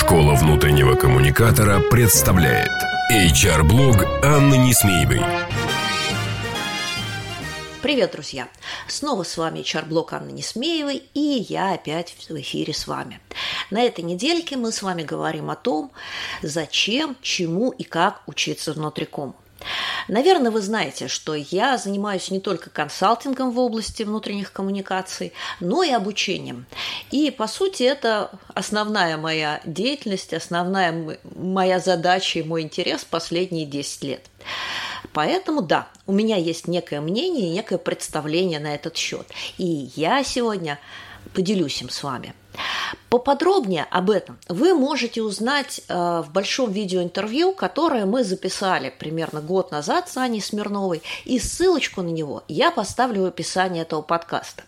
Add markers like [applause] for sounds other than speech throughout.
Школа внутреннего коммуникатора представляет HR-блог Анны Несмеевой. Привет, друзья! Снова с вами HR-блог Анны Несмеевой, и я опять в эфире с вами. На этой недельке мы с вами говорим о том, зачем, чему и как учиться внутрикому. Наверное, вы знаете, что я занимаюсь не только консалтингом в области внутренних коммуникаций, но и обучением. И, по сути, это основная моя деятельность, основная моя задача и мой интерес последние 10 лет. Поэтому, да, у меня есть некое мнение и некое представление на этот счет. И я сегодня поделюсь им с вами. Поподробнее об этом вы можете узнать э, в большом видеоинтервью, которое мы записали примерно год назад с Аней Смирновой, и ссылочку на него я поставлю в описании этого подкаста.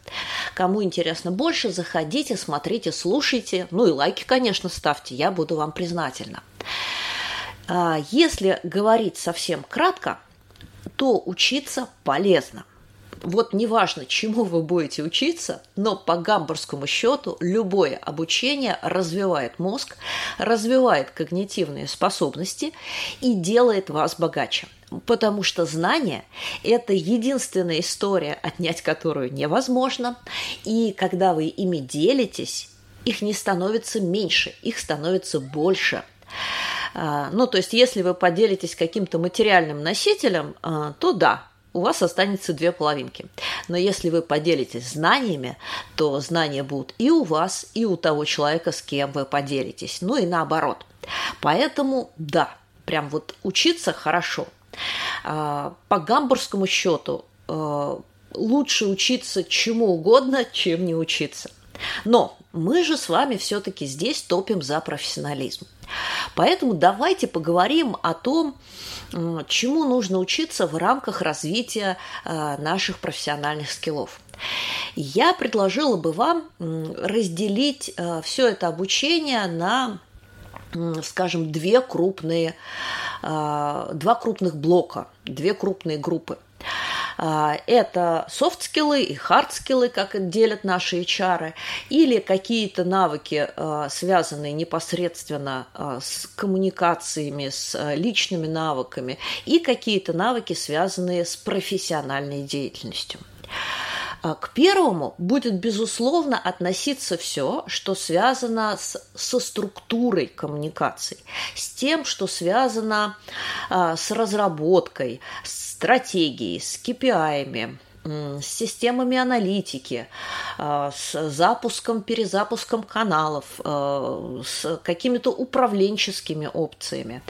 Кому интересно больше, заходите, смотрите, слушайте, ну и лайки, конечно, ставьте, я буду вам признательна. А, если говорить совсем кратко, то учиться полезно вот неважно, чему вы будете учиться, но по гамбургскому счету любое обучение развивает мозг, развивает когнитивные способности и делает вас богаче. Потому что знание – это единственная история, отнять которую невозможно. И когда вы ими делитесь, их не становится меньше, их становится больше. А, ну, то есть, если вы поделитесь каким-то материальным носителем, а, то да, у вас останется две половинки. Но если вы поделитесь знаниями, то знания будут и у вас, и у того человека, с кем вы поделитесь. Ну и наоборот. Поэтому, да, прям вот учиться хорошо. А, по гамбургскому счету а, лучше учиться чему угодно, чем не учиться. Но мы же с вами все-таки здесь топим за профессионализм. Поэтому давайте поговорим о том, чему нужно учиться в рамках развития э, наших профессиональных скиллов. Я предложила бы вам разделить э, все это обучение на скажем, две крупные, э, два крупных блока, две крупные группы – это софт-скиллы и хард-скиллы, как делят наши HR, или какие-то навыки, а, связанные непосредственно а, с коммуникациями, с личными навыками, и какие-то навыки, связанные с профессиональной деятельностью. К первому будет, безусловно, относиться все, что связано с, со структурой коммуникаций, с тем, что связано а, с разработкой, с стратегией, с KPI, с системами аналитики, а, с запуском, перезапуском каналов, а, с какими-то управленческими опциями.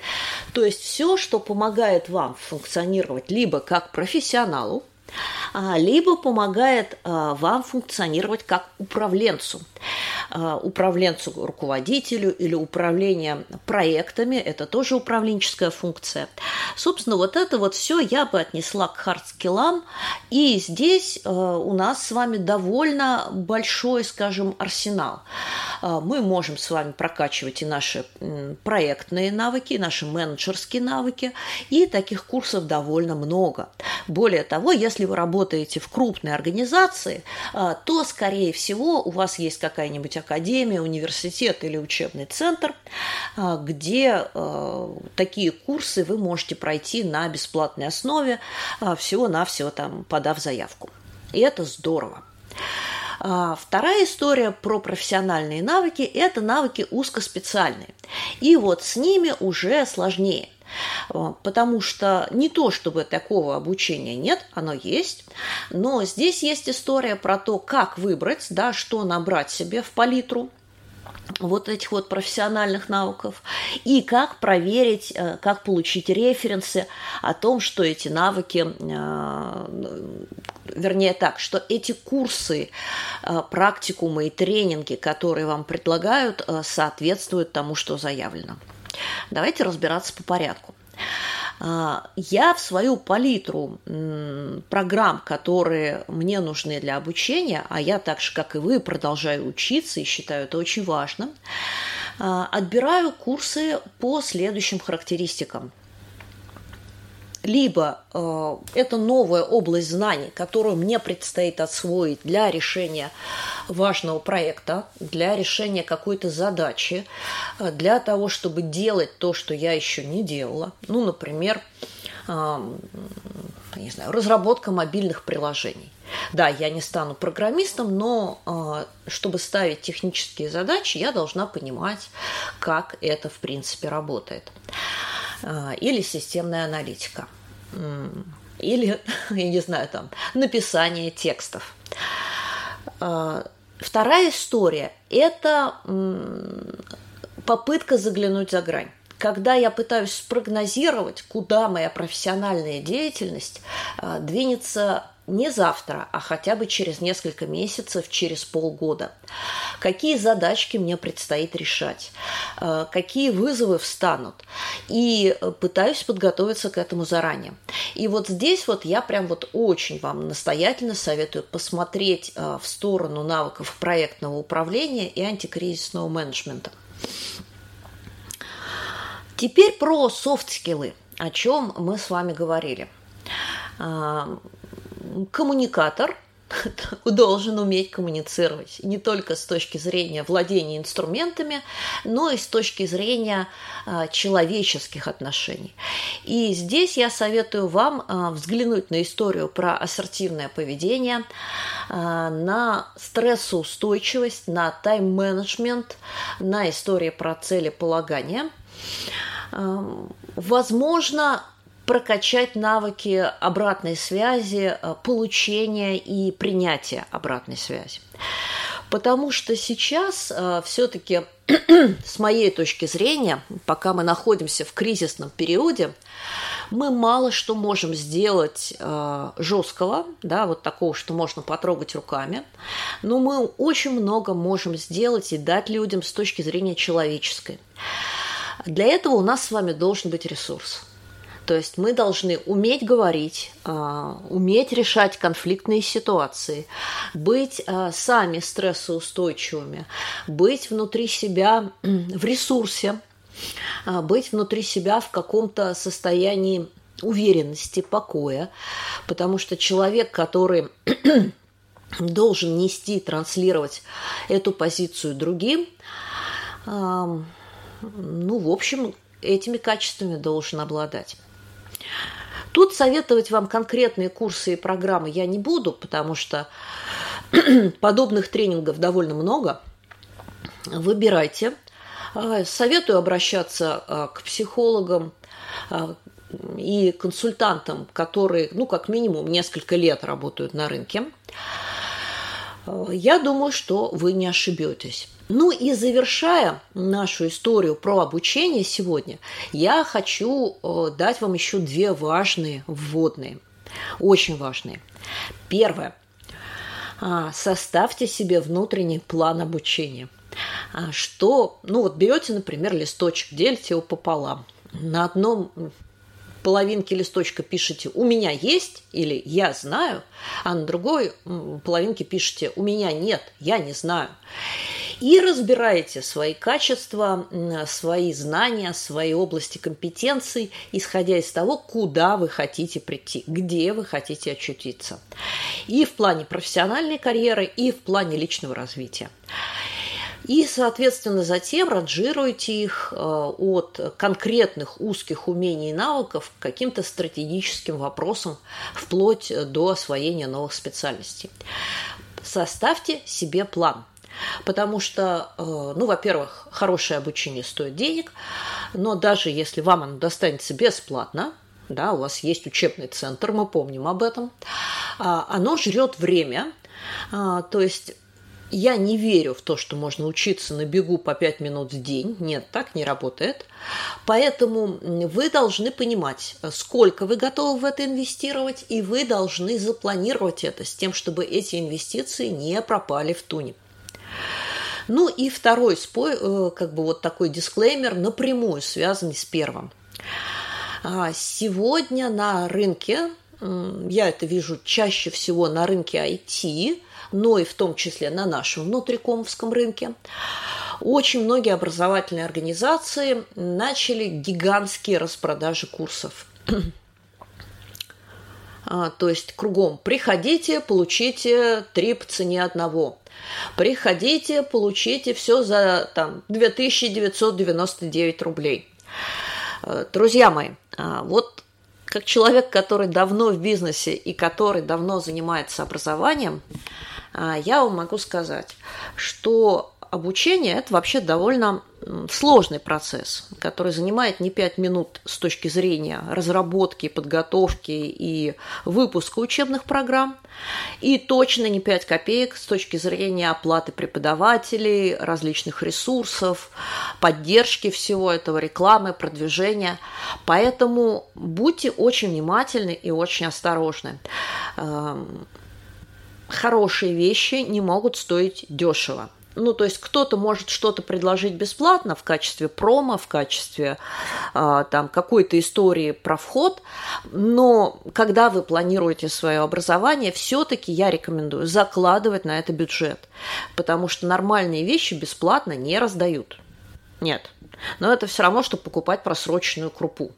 То есть все, что помогает вам функционировать либо как профессионалу, а, либо помогает а, вам функционировать как управленцу. А, управленцу, руководителю или управление проектами, это тоже управленческая функция. Собственно, вот это вот все я бы отнесла к хардскиллам, и здесь у нас с вами довольно большой, скажем, арсенал. Мы можем с вами прокачивать и наши проектные навыки, и наши менеджерские навыки, и таких курсов довольно много. Более того, если вы работаете в крупной организации, то, скорее всего, у вас есть какая-нибудь академия, университет или учебный центр, а, где а, такие курсы вы можете пройти на бесплатной основе, а, всего-навсего там подав заявку. И это здорово. Вторая история про профессиональные навыки – это навыки узкоспециальные. И вот с ними уже сложнее – потому что не то, чтобы такого обучения нет, оно есть, но здесь есть история про то, как выбрать, да, что набрать себе в палитру, вот этих вот профессиональных навыков и как проверить, э, как получить референсы о том, что эти навыки, э, вернее так, что эти курсы, э, практикумы и тренинги, которые вам предлагают, соответствуют тому, что заявлено. Давайте разбираться по порядку. А, я в свою палитру программ, которые мне нужны для обучения, а я так же, как и вы, продолжаю учиться и считаю это очень важным, а, отбираю курсы по следующим характеристикам либо э, это новая область знаний, которую мне предстоит освоить для решения важного проекта, для решения какой-то задачи, э, для того, чтобы делать то, что я еще не делала. Ну, например, не знаю, разработка мобильных приложений. Да, я не стану программистом, но а, чтобы ставить технические задачи, я должна понимать, как это в принципе работает. А, или системная аналитика. Или, [laughs] я не знаю, там, написание текстов. Вторая история – это попытка заглянуть за грань. Когда я пытаюсь спрогнозировать, куда моя профессиональная деятельность двинется не завтра, а хотя бы через несколько месяцев, через полгода. Какие задачки мне предстоит решать, э, какие вызовы встанут. И пытаюсь подготовиться к этому заранее. И вот здесь вот я прям вот очень вам настоятельно советую посмотреть э, в сторону навыков проектного управления и антикризисного менеджмента. Теперь про софт-скиллы, о чем мы с вами говорили э, коммуникатор [laughs] должен уметь коммуницировать не только с точки зрения владения инструментами, но и с точки зрения а, человеческих отношений. И здесь я советую вам а, взглянуть на историю про ассертивное поведение, а, на стрессоустойчивость, на тайм-менеджмент, на историю про целеполагание. Возможно, прокачать навыки обратной связи, э, получения и принятия обратной связи. Потому что сейчас э, все-таки, [clears throat] с моей точки зрения, пока мы находимся в кризисном периоде, мы мало что можем сделать э, жесткого, да, вот такого, что можно потрогать руками, но мы очень много можем сделать и дать людям с точки зрения человеческой. Для этого у нас с вами должен быть ресурс – то есть мы должны уметь говорить, а, уметь решать конфликтные ситуации, быть а, сами стрессоустойчивыми, быть внутри себя в ресурсе, а, быть внутри себя в каком-то состоянии уверенности, покоя, потому что человек, который [clears throat] должен нести, транслировать эту позицию другим, ну, в общем, этими качествами должен обладать. Тут советовать вам конкретные курсы и программы я не буду, потому что [clears throat] подобных тренингов довольно много. Выбирайте. А, советую обращаться а, к психологам а, и консультантам, которые, ну, как минимум, несколько лет работают на рынке. Я думаю, что вы не ошибетесь. Ну и завершая нашу историю про обучение сегодня, я хочу э, дать вам еще две важные вводные, очень важные. Первое. А, составьте себе внутренний план обучения. А, что, ну вот берете, например, листочек, делите его пополам. На одном половинке листочка пишете «у меня есть» или «я знаю», а на другой половинке пишете «у меня нет, я не знаю» и разбираете свои качества, свои знания, свои области компетенций, исходя из того, куда вы хотите прийти, где вы хотите очутиться. И в плане профессиональной карьеры, и в плане личного развития. И, соответственно, затем ранжируете их э, от конкретных узких умений и навыков к каким-то стратегическим вопросам, вплоть до освоения новых специальностей. Составьте себе план. Потому что, э, ну, во-первых, хорошее обучение стоит денег, но даже если вам оно достанется бесплатно, да, у вас есть учебный центр, мы помним об этом, а, оно жрет время, а, то есть я не верю в то, что можно учиться на бегу по 5 минут в день. Нет, так не работает. Поэтому вы должны понимать, сколько вы готовы в это инвестировать, и вы должны запланировать это с тем, чтобы эти инвестиции не пропали в туне. Ну и второй спой, э, как бы вот такой дисклеймер, напрямую связанный с первым. А, сегодня на рынке, я это вижу чаще всего на рынке IT, но и в том числе на нашем внутрикомовском рынке, очень многие образовательные организации начали гигантские распродажи курсов. А, то есть кругом приходите, получите три по цене одного. Приходите, получите все за там, 2999 рублей. Э, друзья мои, а, вот как человек, который давно в бизнесе и который давно занимается образованием, а, я вам могу сказать, что обучение – это вообще довольно сложный процесс, который занимает не 5 минут с точки зрения разработки, подготовки и выпуска учебных программ, и точно не 5 копеек с точки зрения оплаты преподавателей, различных ресурсов, поддержки всего этого, рекламы, продвижения. Поэтому будьте очень внимательны и очень осторожны эм, хорошие вещи не могут стоить дешево. Ну, то есть кто-то может что-то предложить бесплатно в качестве промо, в качестве э, там какой-то истории про вход, но когда вы планируете свое образование, все-таки я рекомендую закладывать на это бюджет, потому что нормальные вещи бесплатно не раздают. Нет. Но это все равно, что покупать просроченную крупу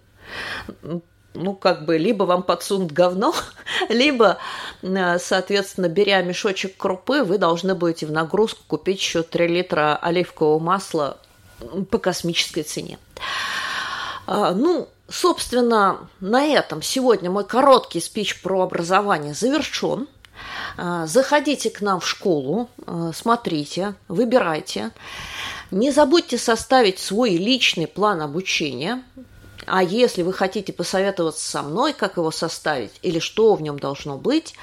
ну, как бы, либо вам подсунут говно, [laughs] либо, э, соответственно, беря мешочек крупы, вы должны будете в нагрузку купить еще 3 литра оливкового масла по космической цене. А, ну, собственно, на этом сегодня мой короткий спич про образование завершен. А, заходите к нам в школу, э, смотрите, выбирайте. Не забудьте составить свой личный план обучения. А если вы хотите посоветоваться со мной, как его составить или что в нем должно быть,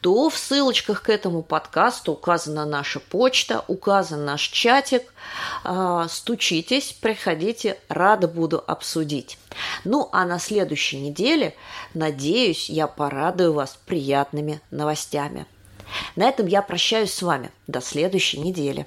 то в ссылочках к этому подкасту указана наша почта, указан наш чатик. А, стучитесь, приходите, рада буду обсудить. Ну, а на следующей неделе, надеюсь, я порадую вас приятными новостями. На этом я прощаюсь с вами. До следующей недели.